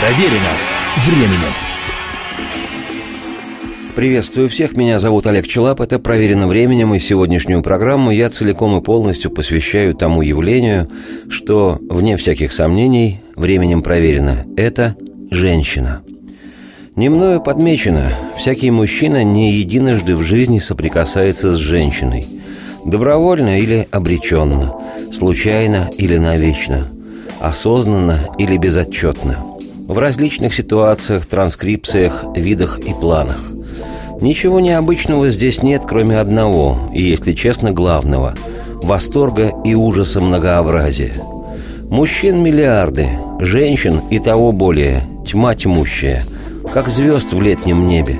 Проверено временем. Приветствую всех, меня зовут Олег Челап, это «Проверено временем», и сегодняшнюю программу я целиком и полностью посвящаю тому явлению, что, вне всяких сомнений, временем проверено – это женщина. Не мною подмечено, всякий мужчина не единожды в жизни соприкасается с женщиной. Добровольно или обреченно, случайно или навечно, осознанно или безотчетно – в различных ситуациях, транскрипциях, видах и планах. Ничего необычного здесь нет, кроме одного, и, если честно, главного – восторга и ужаса многообразия. Мужчин миллиарды, женщин и того более, тьма тьмущая, как звезд в летнем небе,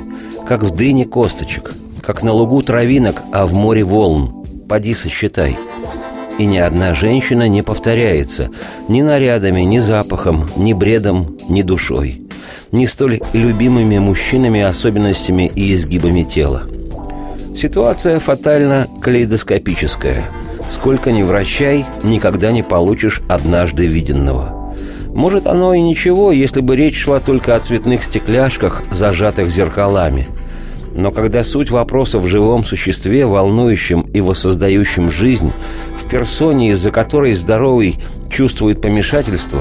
как в дыне косточек, как на лугу травинок, а в море волн. Поди сосчитай – и ни одна женщина не повторяется ни нарядами, ни запахом, ни бредом, ни душой, ни столь любимыми мужчинами особенностями и изгибами тела. Ситуация фатально калейдоскопическая. Сколько ни вращай, никогда не получишь однажды виденного. Может, оно и ничего, если бы речь шла только о цветных стекляшках, зажатых зеркалами – но когда суть вопроса в живом существе, волнующем и воссоздающем жизнь, персоне, из-за которой здоровый чувствует помешательство,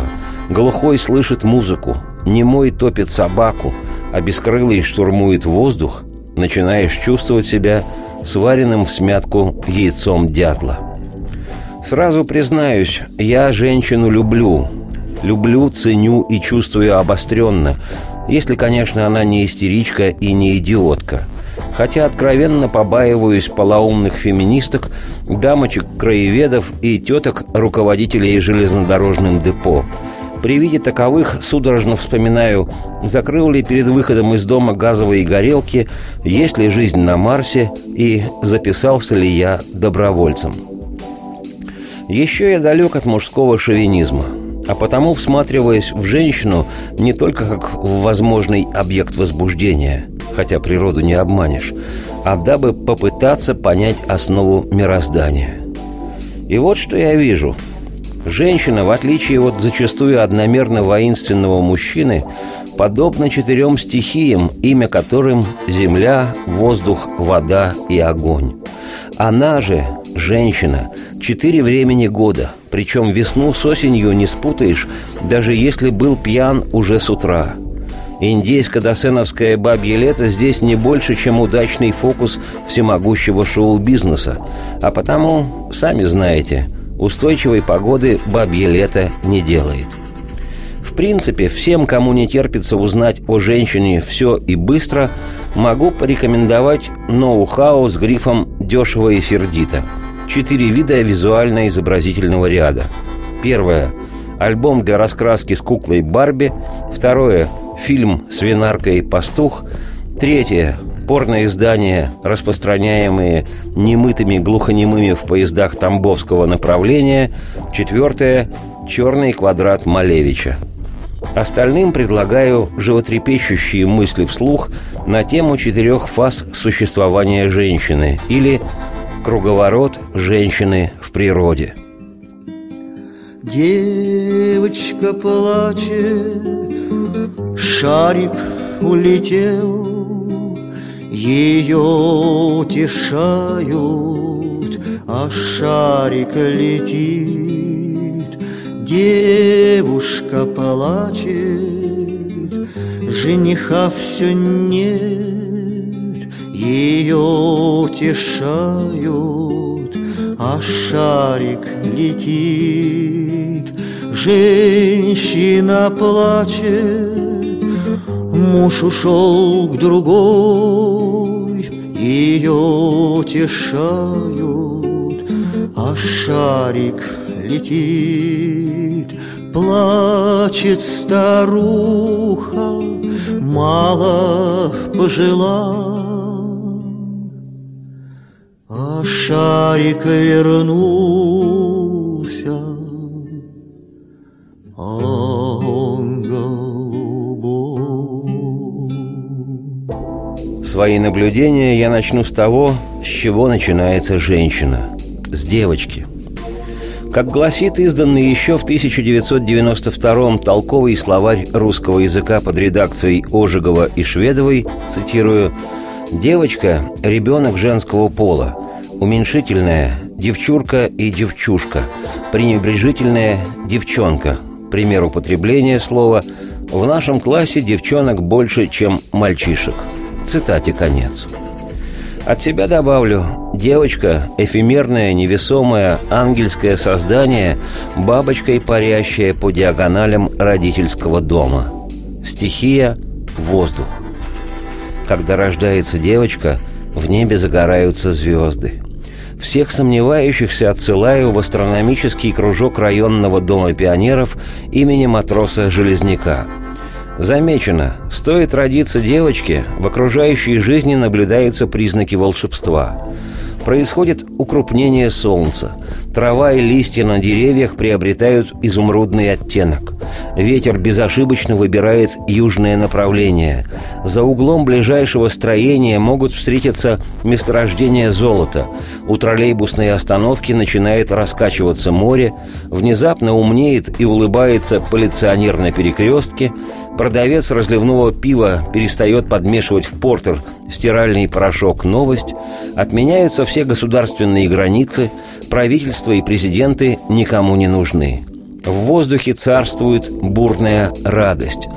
глухой слышит музыку, немой топит собаку, а бескрылый штурмует воздух, начинаешь чувствовать себя сваренным в смятку яйцом дятла. Сразу признаюсь, я женщину люблю. Люблю, ценю и чувствую обостренно – если, конечно, она не истеричка и не идиотка. Хотя откровенно побаиваюсь полоумных феминисток, дамочек-краеведов и теток, руководителей железнодорожным депо. При виде таковых судорожно вспоминаю, закрыл ли перед выходом из дома газовые горелки, есть ли жизнь на Марсе и записался ли я добровольцем. Еще я далек от мужского шовинизма – а потому всматриваясь в женщину не только как в возможный объект возбуждения, хотя природу не обманешь, а дабы попытаться понять основу мироздания. И вот что я вижу. Женщина, в отличие от зачастую одномерно воинственного мужчины, подобна четырем стихиям, имя которым земля, воздух, вода и огонь. Она же, женщина, четыре времени года, причем весну с осенью не спутаешь, даже если был пьян уже с утра. Индейско-досеновское бабье лето здесь не больше, чем удачный фокус всемогущего шоу-бизнеса, а потому, сами знаете, устойчивой погоды бабье лето не делает. В принципе, всем, кому не терпится узнать о женщине все и быстро, могу порекомендовать ноу-хау с грифом «дешево и сердито». Четыре вида визуально-изобразительного ряда. Первое – альбом для раскраски с куклой Барби. Второе – фильм «Свинарка и пастух». Третье – порноиздания, распространяемые немытыми глухонемыми в поездах Тамбовского направления. Четвертое – «Черный квадрат Малевича». Остальным предлагаю животрепещущие мысли вслух на тему четырех фаз существования женщины или Круговорот женщины в природе Девочка плачет, шарик улетел, Ее утешают, а шарик летит. Девушка плачет, жениха все нет, ее утешают, а шарик летит. Женщина плачет, муж ушел к другой, ее утешают, а шарик летит. Плачет старуха, мало пожила, шарик вернулся, он голубой. Свои наблюдения я начну с того, с чего начинается женщина. С девочки. Как гласит изданный еще в 1992-м толковый словарь русского языка под редакцией Ожегова и Шведовой, цитирую, «Девочка – ребенок женского пола, уменьшительная – девчурка и девчушка, пренебрежительная – девчонка, пример употребления слова «в нашем классе девчонок больше, чем мальчишек». Цитате конец. От себя добавлю, девочка – эфемерное, невесомое, ангельское создание, бабочкой парящая по диагоналям родительского дома. Стихия – воздух. Когда рождается девочка, в небе загораются звезды. Всех сомневающихся отсылаю в астрономический кружок районного дома пионеров имени матроса Железняка – Замечено, стоит родиться девочке, в окружающей жизни наблюдаются признаки волшебства. Происходит укрупнение солнца. Трава и листья на деревьях приобретают изумрудный оттенок. Ветер безошибочно выбирает южное направление. За углом ближайшего строения могут встретиться месторождения золота. У троллейбусной остановки начинает раскачиваться море. Внезапно умнеет и улыбается полиционер на перекрестке. Продавец разливного пива перестает подмешивать в портер стиральный порошок «Новость», отменяются все государственные границы, правительство и президенты никому не нужны. В воздухе царствует бурная радость.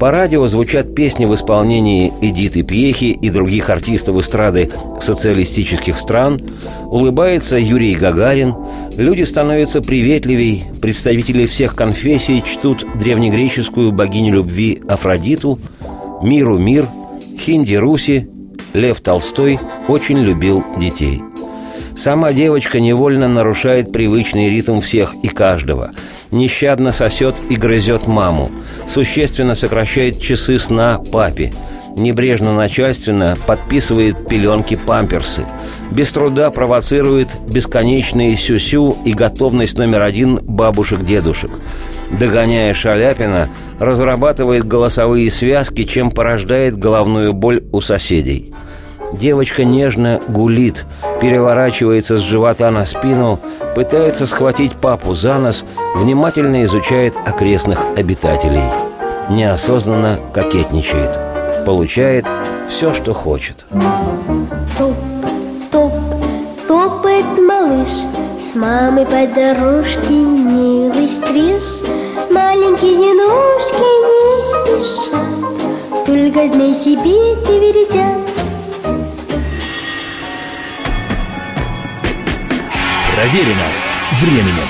По радио звучат песни в исполнении Эдиты Пьехи и других артистов эстрады социалистических стран. Улыбается Юрий Гагарин. Люди становятся приветливей. Представители всех конфессий чтут древнегреческую богиню любви Афродиту. Миру мир. Хинди Руси. Лев Толстой очень любил детей. Сама девочка невольно нарушает привычный ритм всех и каждого. Нещадно сосет и грызет маму. Существенно сокращает часы сна папе. Небрежно-начальственно подписывает пеленки-памперсы. Без труда провоцирует бесконечные сюсю и готовность номер один бабушек-дедушек. Догоняя Шаляпина, разрабатывает голосовые связки, чем порождает головную боль у соседей – Девочка нежно гулит, переворачивается с живота на спину, пытается схватить папу за нос, внимательно изучает окрестных обитателей. Неосознанно кокетничает. Получает все, что хочет. Топ, топ, топает малыш С мамой по дорожке милый стриж Маленькие ножки не спешат Только знай себе ты вердят Проверено временем.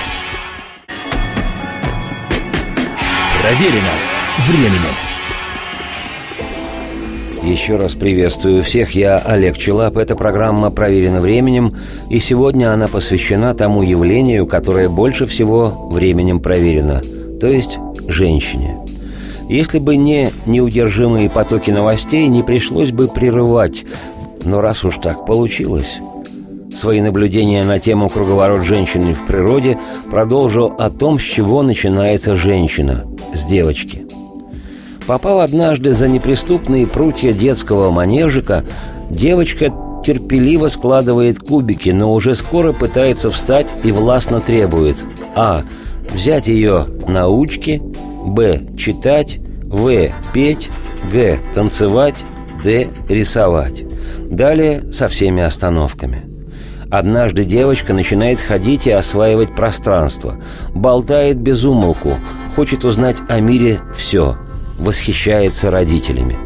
Проверено временем. Еще раз приветствую всех, я Олег Челап. Эта программа проверена временем, и сегодня она посвящена тому явлению, которое больше всего временем проверено, то есть женщине. Если бы не неудержимые потоки новостей, не пришлось бы прерывать. Но раз уж так получилось, Свои наблюдения на тему «Круговорот женщины в природе» продолжу о том, с чего начинается женщина – с девочки. Попав однажды за неприступные прутья детского манежика, девочка терпеливо складывает кубики, но уже скоро пытается встать и властно требует А. Взять ее научки Б. Читать В. Петь Г. Танцевать Д. Рисовать Далее со всеми остановками – Однажды девочка начинает ходить и осваивать пространство, болтает без умолку, хочет узнать о мире все, восхищается родителями.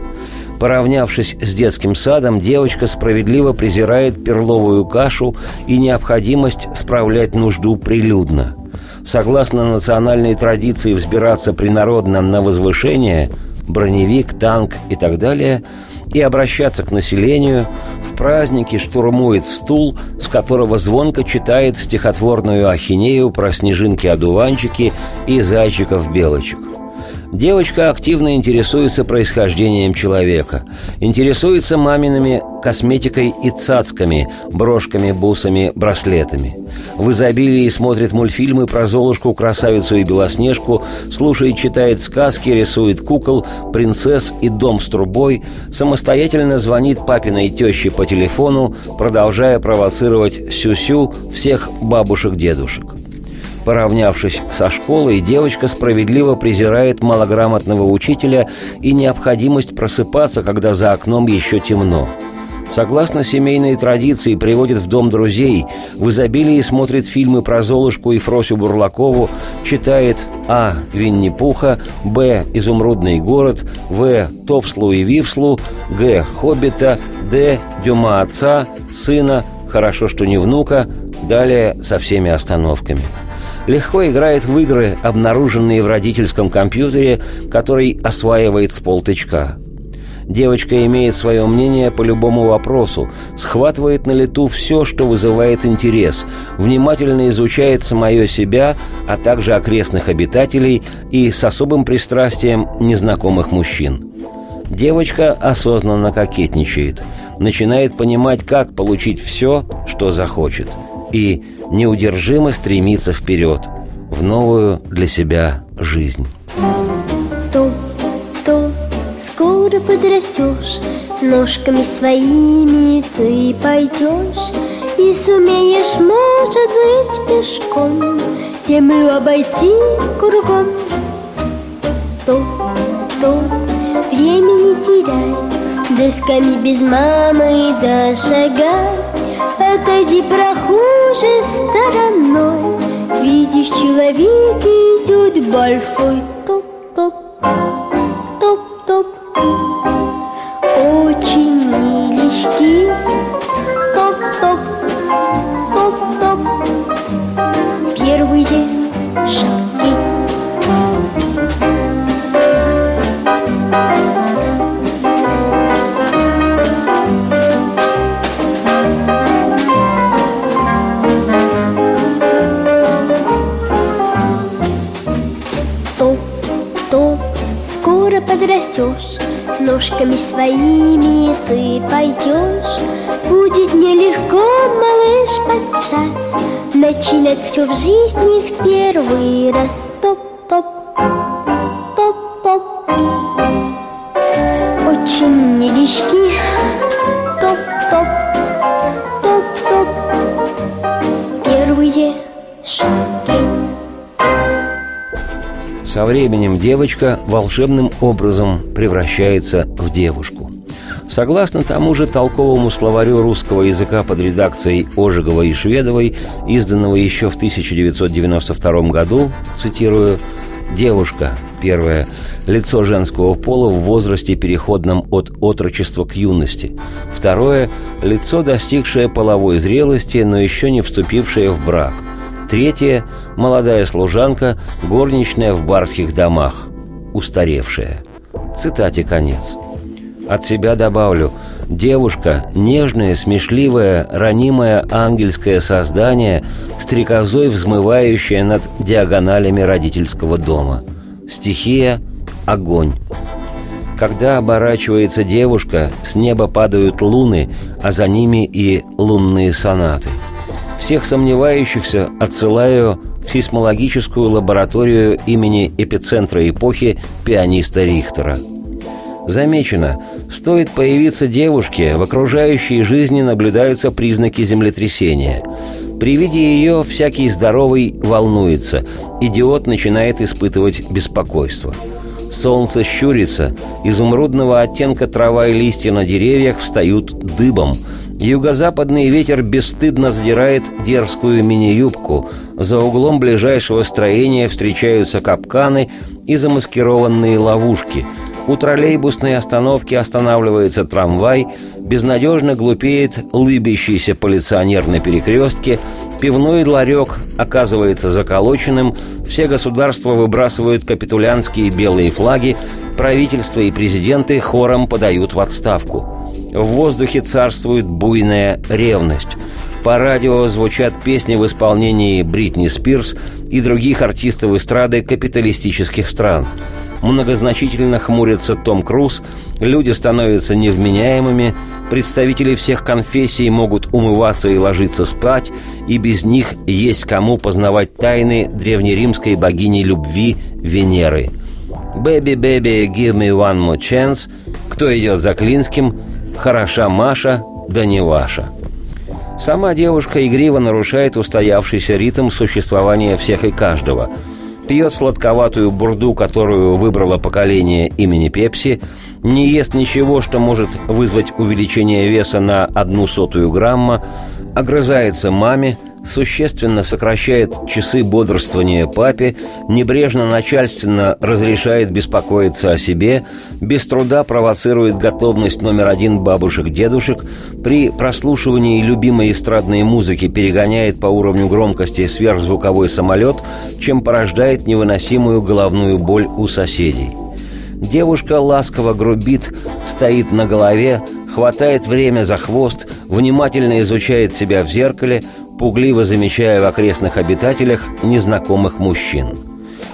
Поравнявшись с детским садом, девочка справедливо презирает перловую кашу и необходимость справлять нужду прилюдно. Согласно национальной традиции взбираться принародно на возвышение – броневик, танк и так далее – и обращаться к населению, в праздники штурмует стул, с которого звонко читает стихотворную ахинею про снежинки-одуванчики и зайчиков-белочек. Девочка активно интересуется происхождением человека, интересуется мамиными косметикой и цацками, брошками, бусами, браслетами. В изобилии смотрит мультфильмы про Золушку, Красавицу и Белоснежку, слушает, читает сказки, рисует кукол, принцесс и дом с трубой, самостоятельно звонит папиной теще по телефону, продолжая провоцировать сюсю всех бабушек-дедушек. Поравнявшись со школой, девочка справедливо презирает малограмотного учителя и необходимость просыпаться, когда за окном еще темно. Согласно семейной традиции, приводит в дом друзей, в изобилии смотрит фильмы про Золушку и Фросю Бурлакову, читает А. Винни-Пуха, Б. Изумрудный город, В. Товслу и Вивслу, Г. Хоббита, Д. Дюма отца, сына, хорошо, что не внука, далее со всеми остановками – легко играет в игры, обнаруженные в родительском компьютере, который осваивает с полтычка. Девочка имеет свое мнение по любому вопросу, схватывает на лету все, что вызывает интерес, внимательно изучает самое себя, а также окрестных обитателей и с особым пристрастием незнакомых мужчин. Девочка осознанно кокетничает, начинает понимать, как получить все, что захочет, и неудержимо стремится вперед, в новую для себя жизнь. То, то, скоро подрастешь, ножками своими ты пойдешь и сумеешь, может быть, пешком землю обойти кругом. То, то, времени теряй, досками без мамы дошагай, отойди прохожей стороной, видишь, человек идет большой, топ-топ, девочка волшебным образом превращается в девушку. Согласно тому же толковому словарю русского языка под редакцией Ожегова и Шведовой, изданного еще в 1992 году, цитирую, «Девушка, первое, лицо женского пола в возрасте, переходном от отрочества к юности. Второе, лицо, достигшее половой зрелости, но еще не вступившее в брак. Третье – молодая служанка, горничная в барских домах, устаревшая. Цитате конец. От себя добавлю – девушка – нежное, смешливое, ранимое ангельское создание, стрекозой взмывающее над диагоналями родительского дома. Стихия – огонь. Когда оборачивается девушка, с неба падают луны, а за ними и лунные сонаты – всех сомневающихся отсылаю в сейсмологическую лабораторию имени эпицентра эпохи пианиста Рихтера. Замечено, стоит появиться девушке, в окружающей жизни наблюдаются признаки землетрясения. При виде ее всякий здоровый волнуется, идиот начинает испытывать беспокойство. Солнце щурится, изумрудного оттенка трава и листья на деревьях встают дыбом – Юго-западный ветер бесстыдно задирает дерзкую мини-юбку. За углом ближайшего строения встречаются капканы и замаскированные ловушки. У троллейбусной остановки останавливается трамвай, безнадежно глупеет лыбящийся полиционер на перекрестке, пивной ларек оказывается заколоченным, все государства выбрасывают капитулянские белые флаги, правительство и президенты хором подают в отставку. В воздухе царствует буйная ревность. По радио звучат песни в исполнении Бритни Спирс и других артистов эстрады капиталистических стран. Многозначительно хмурится Том Круз, люди становятся невменяемыми, представители всех конфессий могут умываться и ложиться спать, и без них есть кому познавать тайны древнеримской богини любви Венеры. «Baby, baby, give me one more chance», «Кто идет за Клинским», Хороша Маша, да не ваша. Сама девушка игриво нарушает устоявшийся ритм существования всех и каждого. Пьет сладковатую бурду, которую выбрало поколение имени Пепси, не ест ничего, что может вызвать увеличение веса на одну сотую грамма, огрызается маме – существенно сокращает часы бодрствования папе, небрежно начальственно разрешает беспокоиться о себе, без труда провоцирует готовность номер один бабушек-дедушек, при прослушивании любимой эстрадной музыки перегоняет по уровню громкости сверхзвуковой самолет, чем порождает невыносимую головную боль у соседей. Девушка ласково грубит, стоит на голове, хватает время за хвост, внимательно изучает себя в зеркале – пугливо замечая в окрестных обитателях незнакомых мужчин.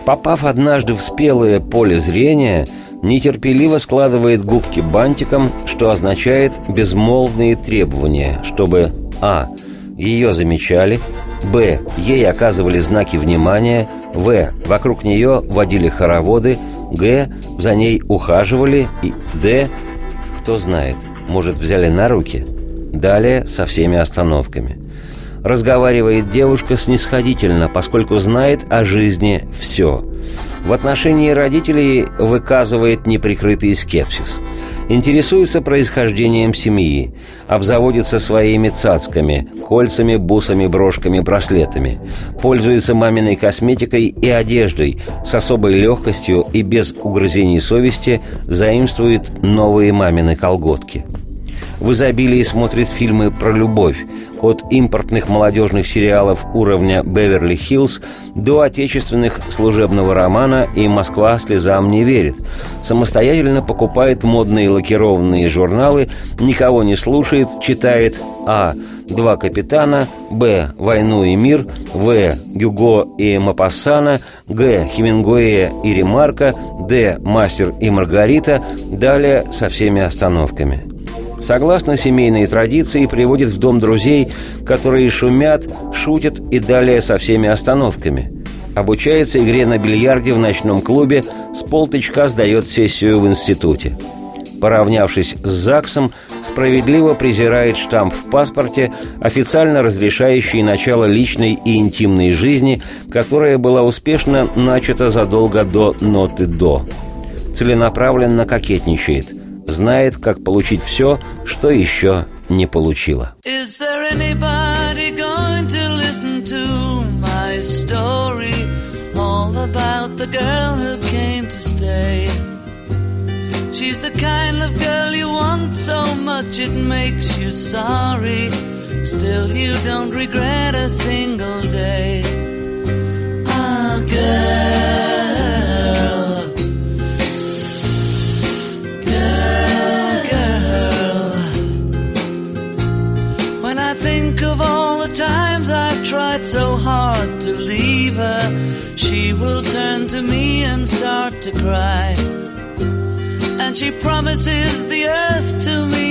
Попав однажды в спелое поле зрения, нетерпеливо складывает губки бантиком, что означает безмолвные требования, чтобы а. ее замечали, б. ей оказывали знаки внимания, в. вокруг нее водили хороводы, г. за ней ухаживали и д. кто знает, может, взяли на руки. Далее со всеми остановками – разговаривает девушка снисходительно, поскольку знает о жизни все. В отношении родителей выказывает неприкрытый скепсис. Интересуется происхождением семьи, обзаводится своими цацками, кольцами, бусами, брошками, браслетами, пользуется маминой косметикой и одеждой, с особой легкостью и без угрызений совести заимствует новые мамины колготки – в изобилии смотрит фильмы про любовь, от импортных молодежных сериалов уровня «Беверли-Хиллз» до отечественных служебного романа и «Москва слезам не верит». Самостоятельно покупает модные лакированные журналы, никого не слушает, читает А. «Два капитана», Б. «Войну и мир», В. «Гюго и Мапассана», Г. «Хемингуэя и Ремарка», Д. «Мастер и Маргарита», далее со всеми остановками – Согласно семейной традиции, приводит в дом друзей, которые шумят, шутят и далее со всеми остановками. Обучается игре на бильярде в ночном клубе, с полтычка сдает сессию в институте. Поравнявшись с ЗАГСом, справедливо презирает штамп в паспорте, официально разрешающий начало личной и интимной жизни, которая была успешно начата задолго до ноты «до». Целенаправленно кокетничает – знает, как получить все, что еще не получила. She's the kind of girl you want so much it makes you sorry Still you don't regret a single to cry. And she promises the earth to me,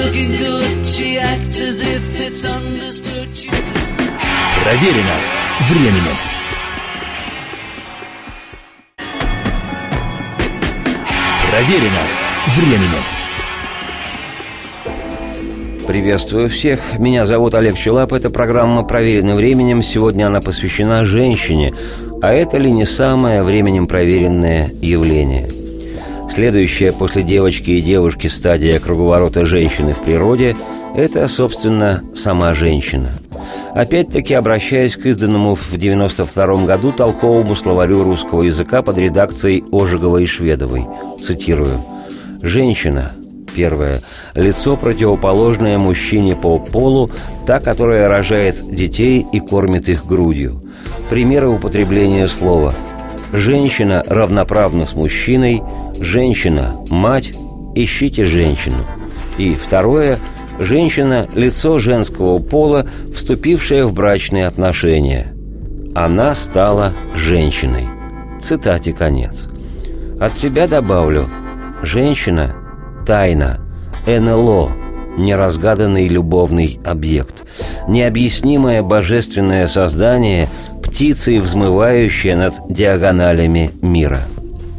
looking good, she acts as if it's understood. She... Проверено временем. Проверено временем. Приветствую всех. Меня зовут Олег Челап. Эта программа «Проверенным временем». Сегодня она посвящена женщине. А это ли не самое временем проверенное явление? Следующая после девочки и девушки стадия круговорота женщины в природе – это, собственно, сама женщина. Опять-таки обращаясь к изданному в 92 году толковому словарю русского языка под редакцией Ожегова и Шведовой. Цитирую. «Женщина Первое. Лицо, противоположное мужчине по полу, та, которая рожает детей и кормит их грудью. Примеры употребления слова. Женщина равноправна с мужчиной, женщина – мать, ищите женщину. И второе. Женщина – лицо женского пола, вступившее в брачные отношения. Она стала женщиной. Цитате конец. От себя добавлю. Женщина – тайна, НЛО, неразгаданный любовный объект, необъяснимое божественное создание, птицей, взмывающая над диагоналями мира.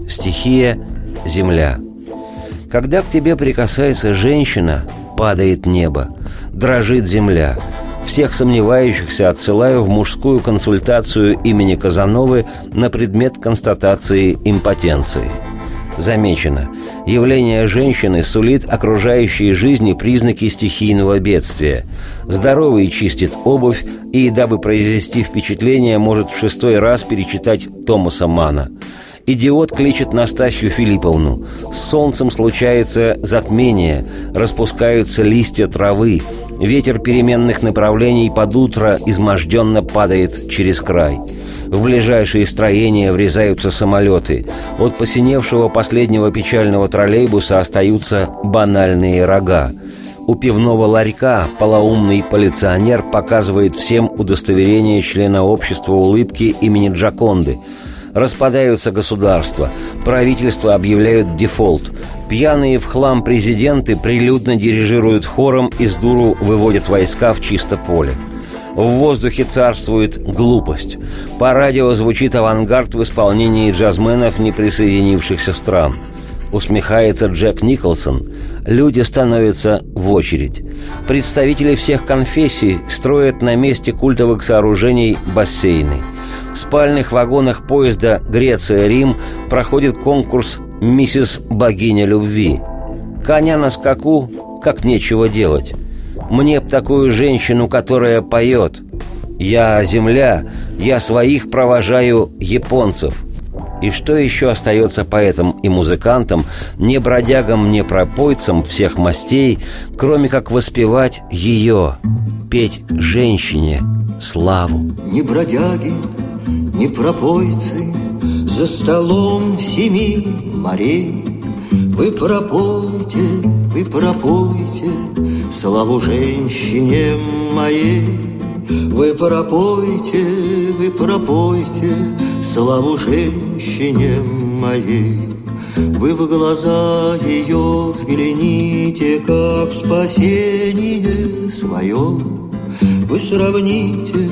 Стихия – земля. Когда к тебе прикасается женщина, падает небо, дрожит земля. Всех сомневающихся отсылаю в мужскую консультацию имени Казановы на предмет констатации импотенции – Замечено, явление женщины сулит окружающей жизни признаки стихийного бедствия. Здоровый чистит обувь и, дабы произвести впечатление, может в шестой раз перечитать Томаса Мана. Идиот кличет Настасью Филипповну. С солнцем случается затмение, распускаются листья травы, ветер переменных направлений под утро изможденно падает через край – в ближайшие строения врезаются самолеты. От посиневшего последнего печального троллейбуса остаются банальные рога. У пивного ларька полоумный полиционер показывает всем удостоверение члена общества улыбки имени Джаконды. Распадаются государства, правительства объявляют дефолт. Пьяные в хлам президенты прилюдно дирижируют хором и с дуру выводят войска в чисто поле. В воздухе царствует глупость. По радио звучит авангард в исполнении джазменов неприсоединившихся стран. Усмехается Джек Николсон. Люди становятся в очередь. Представители всех конфессий строят на месте культовых сооружений бассейны. В спальных вагонах поезда «Греция-Рим» проходит конкурс «Миссис Богиня Любви». Коня на скаку, как нечего делать. Мне б такую женщину, которая поет. Я земля, я своих провожаю японцев. И что еще остается поэтам и музыкантам, не бродягам, не пропойцам всех мастей, кроме как воспевать ее, петь женщине славу? Ни бродяги, ни пропойцы За столом семи морей Вы пропойте, вы пропойте Славу женщине моей. Вы пропойте, вы пропойте Славу женщине моей. Вы в глаза ее взгляните Как спасение свое. Вы сравните,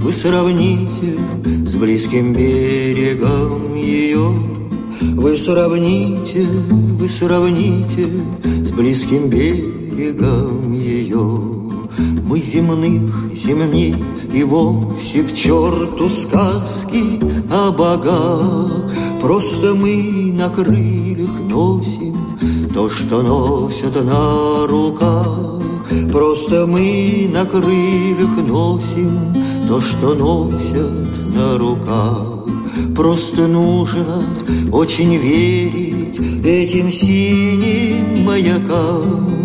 вы сравните С близким берегом ее Вы сравните, вы сравните С близким берегом ее. Мы земных земней и вовсе к черту сказки о богах. Просто мы на крыльях носим то, что носят на руках. Просто мы на крыльях носим то, что носят на руках. Просто нужно очень верить этим синим маякам.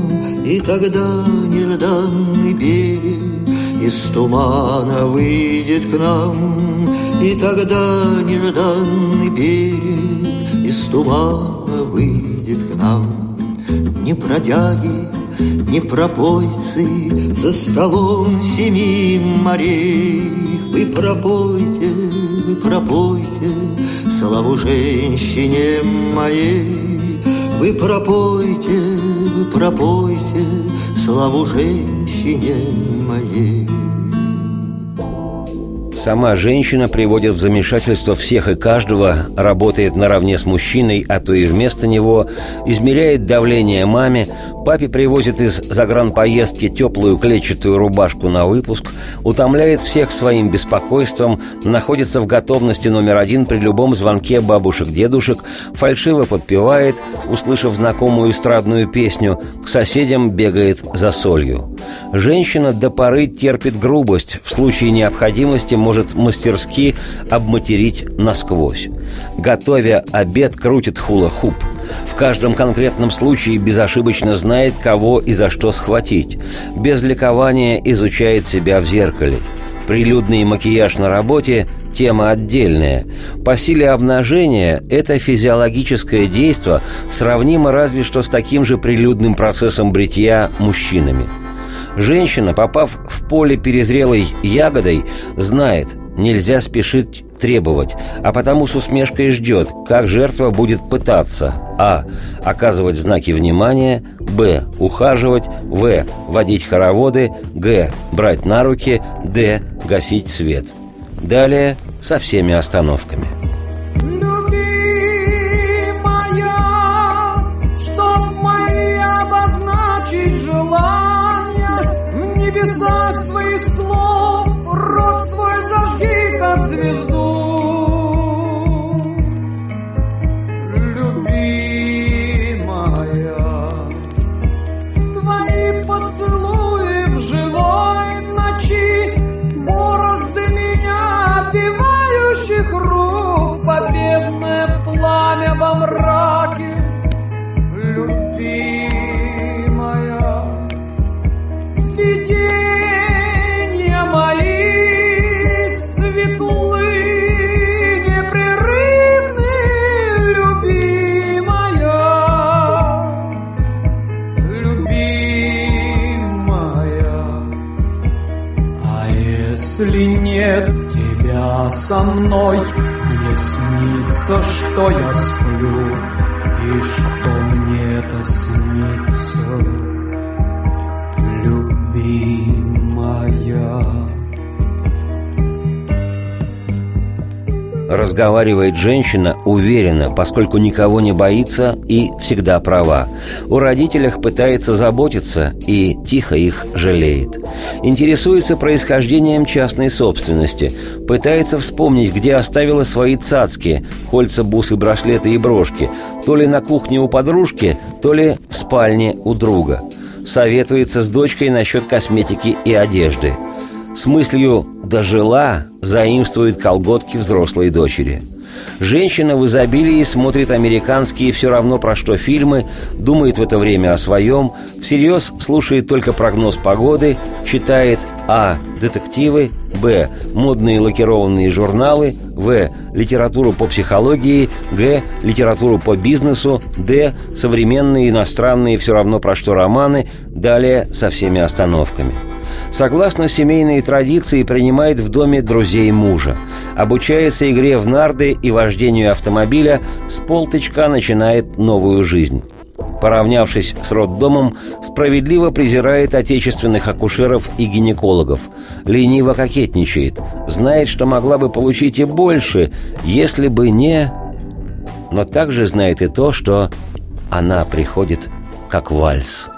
И тогда нежданный берег Из тумана выйдет к нам. И тогда нежданный берег Из тумана выйдет к нам. Не бродяги, не пропойцы За столом семи морей. Вы пропойте, пропойте Славу женщине моей вы пропойте, вы пропойте славу женщине моей. Сама женщина приводит в замешательство всех и каждого, работает наравне с мужчиной, а то и вместо него, измеряет давление маме, папе привозит из загранпоездки теплую клетчатую рубашку на выпуск, утомляет всех своим беспокойством, находится в готовности номер один при любом звонке бабушек-дедушек, фальшиво подпевает, услышав знакомую эстрадную песню, к соседям бегает за солью. Женщина до поры терпит грубость, в случае необходимости может мастерски обматерить насквозь. Готовя обед, крутит хула-хуп. В каждом конкретном случае безошибочно знает, кого и за что схватить. Без ликования изучает себя в зеркале. Прилюдный макияж на работе – тема отдельная. По силе обнажения это физиологическое действие сравнимо разве что с таким же прилюдным процессом бритья мужчинами – Женщина, попав в поле перезрелой ягодой, знает, нельзя спешить требовать, а потому с усмешкой ждет, как жертва будет пытаться а. оказывать знаки внимания, б. ухаживать, в. водить хороводы, г. брать на руки, д. гасить свет. Далее со всеми остановками – небесах своих слов through мной. Мне снится, что я сплю Разговаривает женщина уверенно, поскольку никого не боится и всегда права. У родителях пытается заботиться и тихо их жалеет. Интересуется происхождением частной собственности. Пытается вспомнить, где оставила свои цацки, кольца, бусы, браслеты и брошки. То ли на кухне у подружки, то ли в спальне у друга. Советуется с дочкой насчет косметики и одежды – с мыслью «дожила» заимствует колготки взрослой дочери. Женщина в изобилии смотрит американские все равно про что фильмы, думает в это время о своем, всерьез слушает только прогноз погоды, читает а. детективы, б. модные лакированные журналы, в. литературу по психологии, г. литературу по бизнесу, д. современные иностранные все равно про что романы, далее со всеми остановками – согласно семейной традиции, принимает в доме друзей мужа. Обучается игре в нарды и вождению автомобиля, с полточка начинает новую жизнь. Поравнявшись с роддомом, справедливо презирает отечественных акушеров и гинекологов. Лениво кокетничает. Знает, что могла бы получить и больше, если бы не... Но также знает и то, что она приходит как вальс.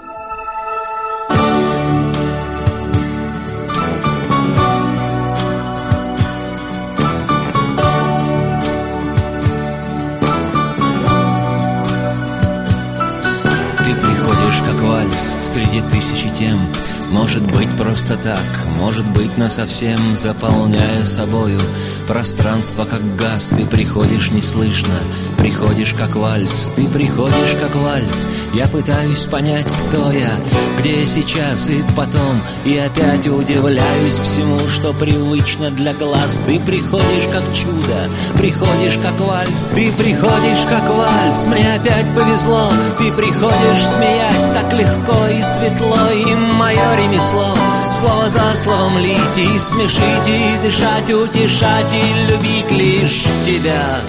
Может быть просто так, может быть насовсем Заполняя собою пространство как газ Ты приходишь неслышно, приходишь как вальс Ты приходишь как вальс, я пытаюсь понять, кто я Где сейчас и потом, и опять удивляюсь всему Что привычно для глаз. Ты приходишь как чудо, приходишь как вальс Ты приходишь как вальс, мне опять повезло Ты приходишь смеясь так легко и светло И мое ремесло Слово за словом лить и смешить И дышать, утешать и любить лишь тебя.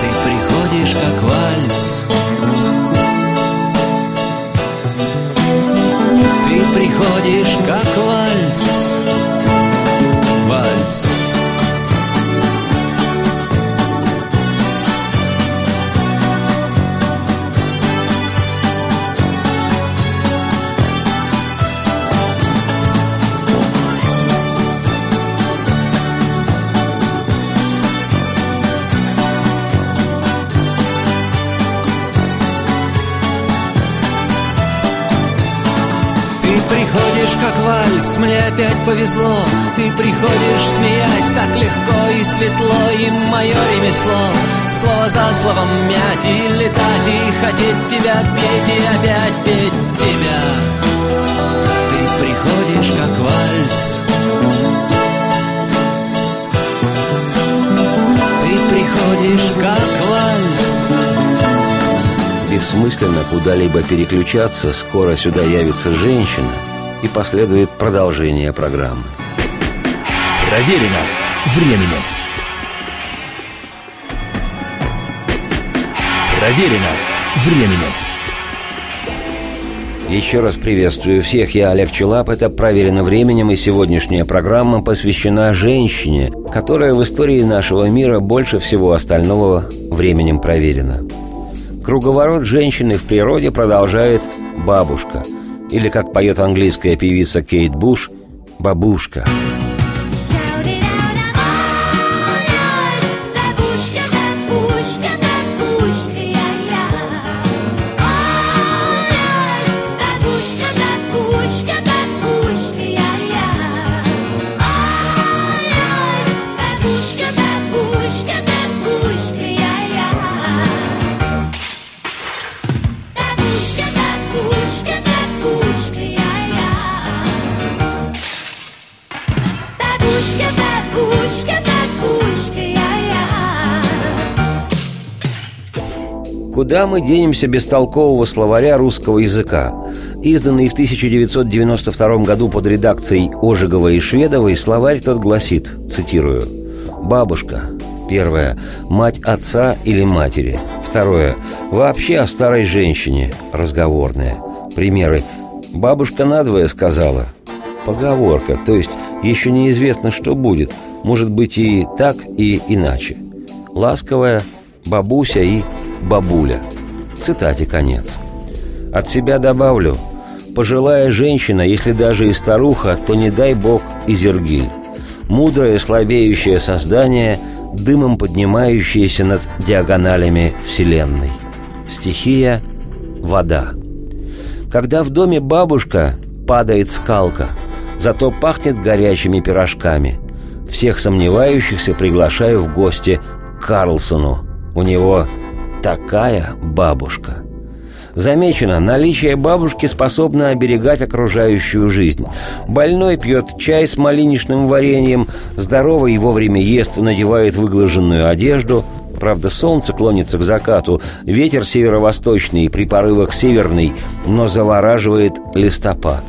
Ты приходишь как вальс. Ты приходишь как вальс как вальс, мне опять повезло. Ты приходишь, смеясь, так легко и светло И мое ремесло. Слово за словом мять и летать И хотеть тебя петь и опять петь тебя. Ты приходишь, как вальс. Ты приходишь, как вальс. Бессмысленно куда-либо переключаться, скоро сюда явится женщина – и последует продолжение программы. Проверено временем. Проверено временем. Еще раз приветствую всех, я Олег Челап, это «Проверено временем» и сегодняшняя программа посвящена женщине, которая в истории нашего мира больше всего остального временем проверена. Круговорот женщины в природе продолжает бабушка, или, как поет английская певица Кейт Буш, бабушка. Куда мы денемся без толкового словаря русского языка? Изданный в 1992 году под редакцией Ожегова и Шведовой, словарь тот гласит, цитирую, «Бабушка. Первое. Мать отца или матери. Второе. Вообще о старой женщине. Разговорное. Примеры. Бабушка надвое сказала. Поговорка, то есть еще неизвестно, что будет. Может быть и так, и иначе. Ласковая, бабуся и бабуля. Цитате конец. От себя добавлю. Пожилая женщина, если даже и старуха, то не дай бог и зергиль. Мудрое слабеющее создание, дымом поднимающееся над диагоналями Вселенной. Стихия – вода. Когда в доме бабушка, падает скалка, зато пахнет горячими пирожками. Всех сомневающихся приглашаю в гости к Карлсону. У него такая бабушка. Замечено, наличие бабушки способно оберегать окружающую жизнь. Больной пьет чай с малиничным вареньем, здоровый вовремя ест, надевает выглаженную одежду. Правда, солнце клонится к закату, ветер северо-восточный, при порывах северный, но завораживает листопад.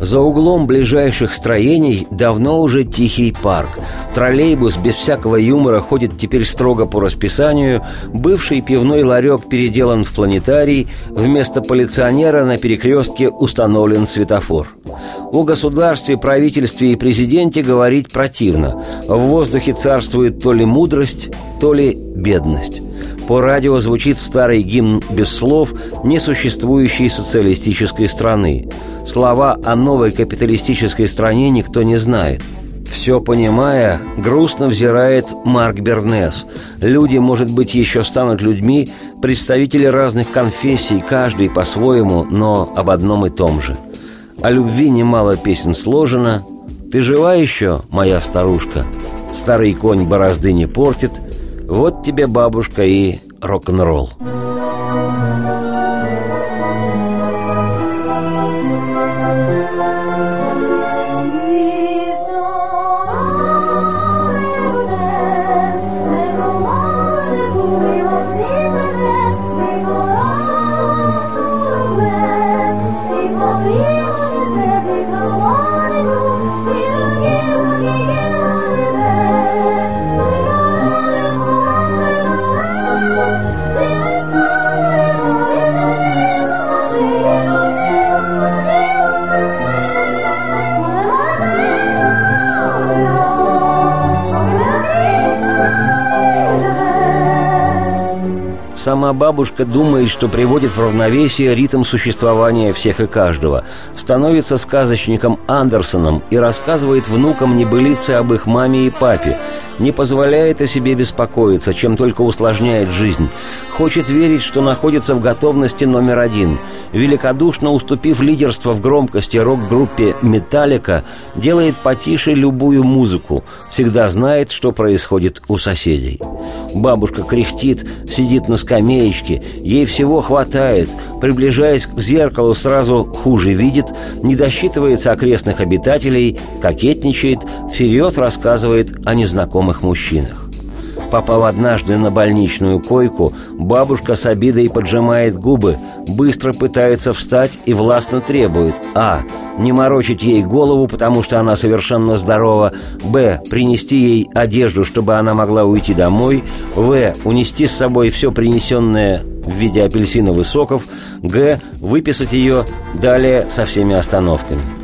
За углом ближайших строений давно уже тихий парк. Троллейбус без всякого юмора ходит теперь строго по расписанию. Бывший пивной ларек переделан в планетарий. Вместо полиционера на перекрестке установлен светофор. О государстве, правительстве и президенте говорить противно. В воздухе царствует то ли мудрость, то ли бедность. По радио звучит старый гимн без слов несуществующей социалистической страны. Слова о новой капиталистической стране никто не знает. Все понимая, грустно взирает Марк Бернес. Люди, может быть, еще станут людьми, представители разных конфессий, каждый по-своему, но об одном и том же. О любви немало песен сложено. «Ты жива еще, моя старушка?» «Старый конь борозды не портит», «Вот тебе бабушка и рок-н-ролл». Бабушка думает, что приводит в равновесие ритм существования всех и каждого, становится сказочником Андерсоном и рассказывает внукам небылицы об их маме и папе, не позволяет о себе беспокоиться, чем только усложняет жизнь, хочет верить, что находится в готовности номер один, великодушно уступив лидерство в громкости рок-группе «Металлика», делает потише любую музыку, всегда знает, что происходит у соседей. Бабушка кряхтит, сидит на скамеечке, ей всего хватает, приближаясь к зеркалу, сразу хуже видит, не досчитывается окрестных обитателей, кокетничает, всерьез рассказывает о незнакомых мужчинах. Попав однажды на больничную койку, бабушка с обидой поджимает губы, быстро пытается встать и властно требует А. Не морочить ей голову, потому что она совершенно здорова Б. Принести ей одежду, чтобы она могла уйти домой В. Унести с собой все принесенное в виде апельсиновых соков Г. Выписать ее далее со всеми остановками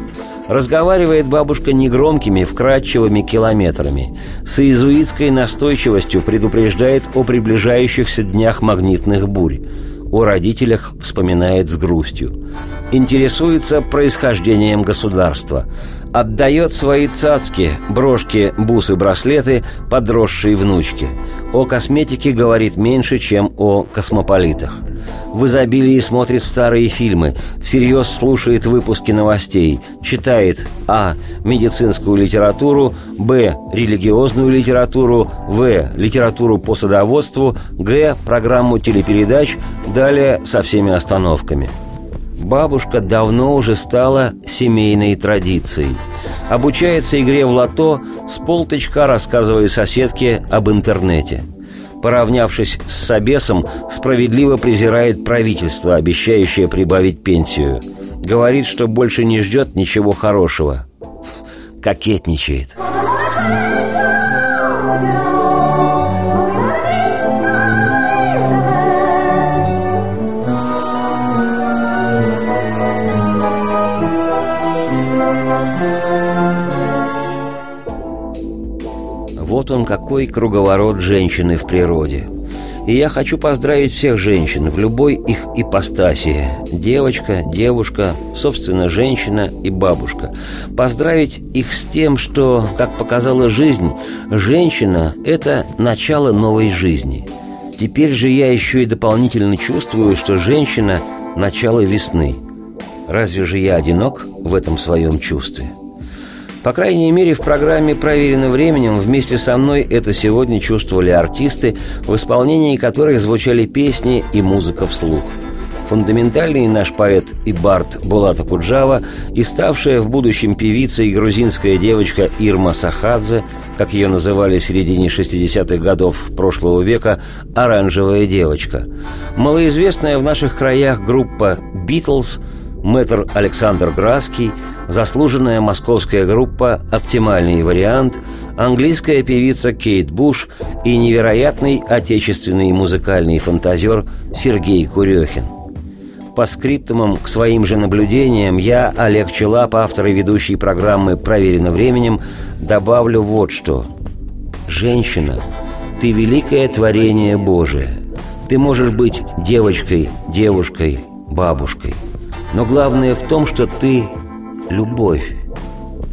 Разговаривает бабушка негромкими, вкрадчивыми километрами. С иезуитской настойчивостью предупреждает о приближающихся днях магнитных бурь. О родителях вспоминает с грустью. Интересуется происхождением государства. Отдает свои цацки, брошки, бусы, браслеты подросшей внучке. О косметике говорит меньше, чем о космополитах. В изобилии смотрит старые фильмы, всерьез слушает выпуски новостей, читает А. Медицинскую литературу, Б. Религиозную литературу, В. Литературу по садоводству, Г. Программу телепередач, далее со всеми остановками – бабушка давно уже стала семейной традицией. Обучается игре в лото, с полточка рассказывая соседке об интернете. Поравнявшись с Собесом, справедливо презирает правительство, обещающее прибавить пенсию. Говорит, что больше не ждет ничего хорошего. Кокетничает. Вот он какой круговорот женщины в природе. И я хочу поздравить всех женщин в любой их ипостаси. Девочка, девушка, собственно, женщина и бабушка. Поздравить их с тем, что, как показала жизнь, женщина – это начало новой жизни. Теперь же я еще и дополнительно чувствую, что женщина – начало весны. Разве же я одинок в этом своем чувстве?» По крайней мере, в программе «Проверено временем» вместе со мной это сегодня чувствовали артисты, в исполнении которых звучали песни и музыка вслух. Фундаментальный наш поэт и бард Булата Куджава и ставшая в будущем певицей грузинская девочка Ирма Сахадзе, как ее называли в середине 60-х годов прошлого века, «Оранжевая девочка». Малоизвестная в наших краях группа «Битлз», мэтр Александр Градский – заслуженная московская группа «Оптимальный вариант», английская певица Кейт Буш и невероятный отечественный музыкальный фантазер Сергей Курехин. По скриптумам к своим же наблюдениям я, Олег Челап, автор и ведущий программы «Проверено временем», добавлю вот что. «Женщина, ты великое творение Божие. Ты можешь быть девочкой, девушкой, бабушкой. Но главное в том, что ты любовь.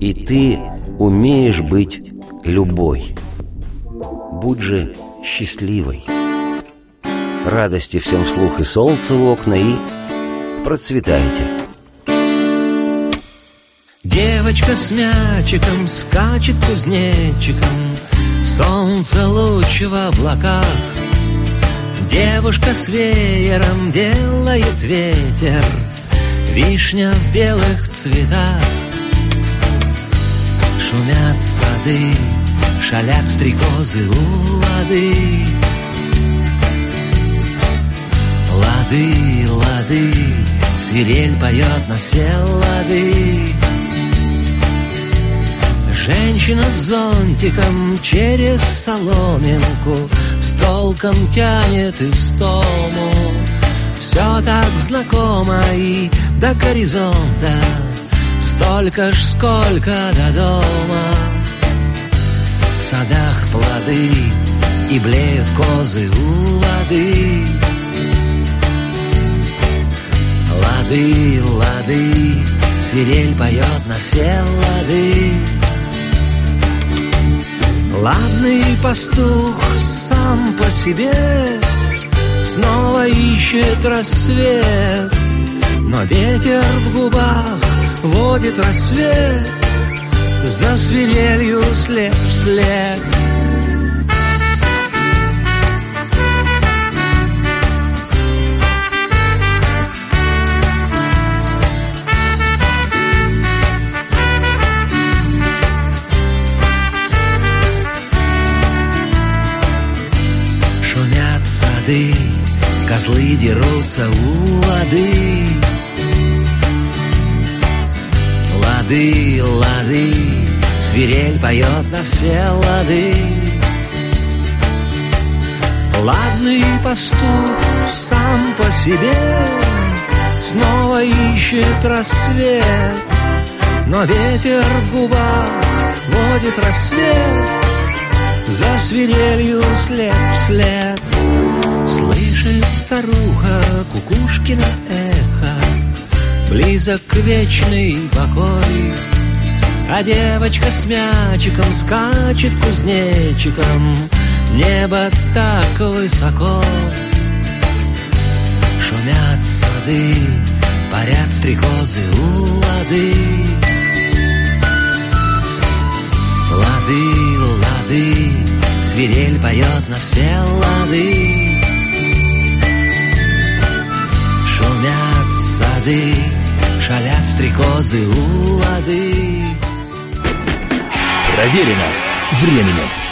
И ты умеешь быть любой. Будь же счастливой. Радости всем вслух и солнце в окна, и процветайте. Девочка с мячиком скачет кузнечиком Солнце луч в облаках Девушка с веером делает ветер Вишня в белых цветах. Шумят сады, шалят стрекозы у лады. Лады, лады, свирель поет на все лады. Женщина с зонтиком через соломинку С толком тянет истому. Все так знакомо и до горизонта. Столько ж, сколько до дома. В садах плоды и блеют козы у воды. Лады, лады, свирель поет на все лады. Ладный пастух сам по себе Снова ищет рассвет но ветер в губах водит рассвет За свирелью след. Вслед Шумят сады, козлы дерутся у воды. Лады, лады, свирель поет на все лады. Ладный пастух сам по себе Снова ищет рассвет Но ветер в губах водит рассвет За свирелью след вслед Слышит старуха кукушкина эхо Близок вечный покой. А девочка с мячиком скачет кузнечиком. Небо так высоко. Шумят сады, парят стрекозы у лады. Лады, лады, свирель поет на все лады. Шумят сады, шалят стрекозы у лады Проверено временем.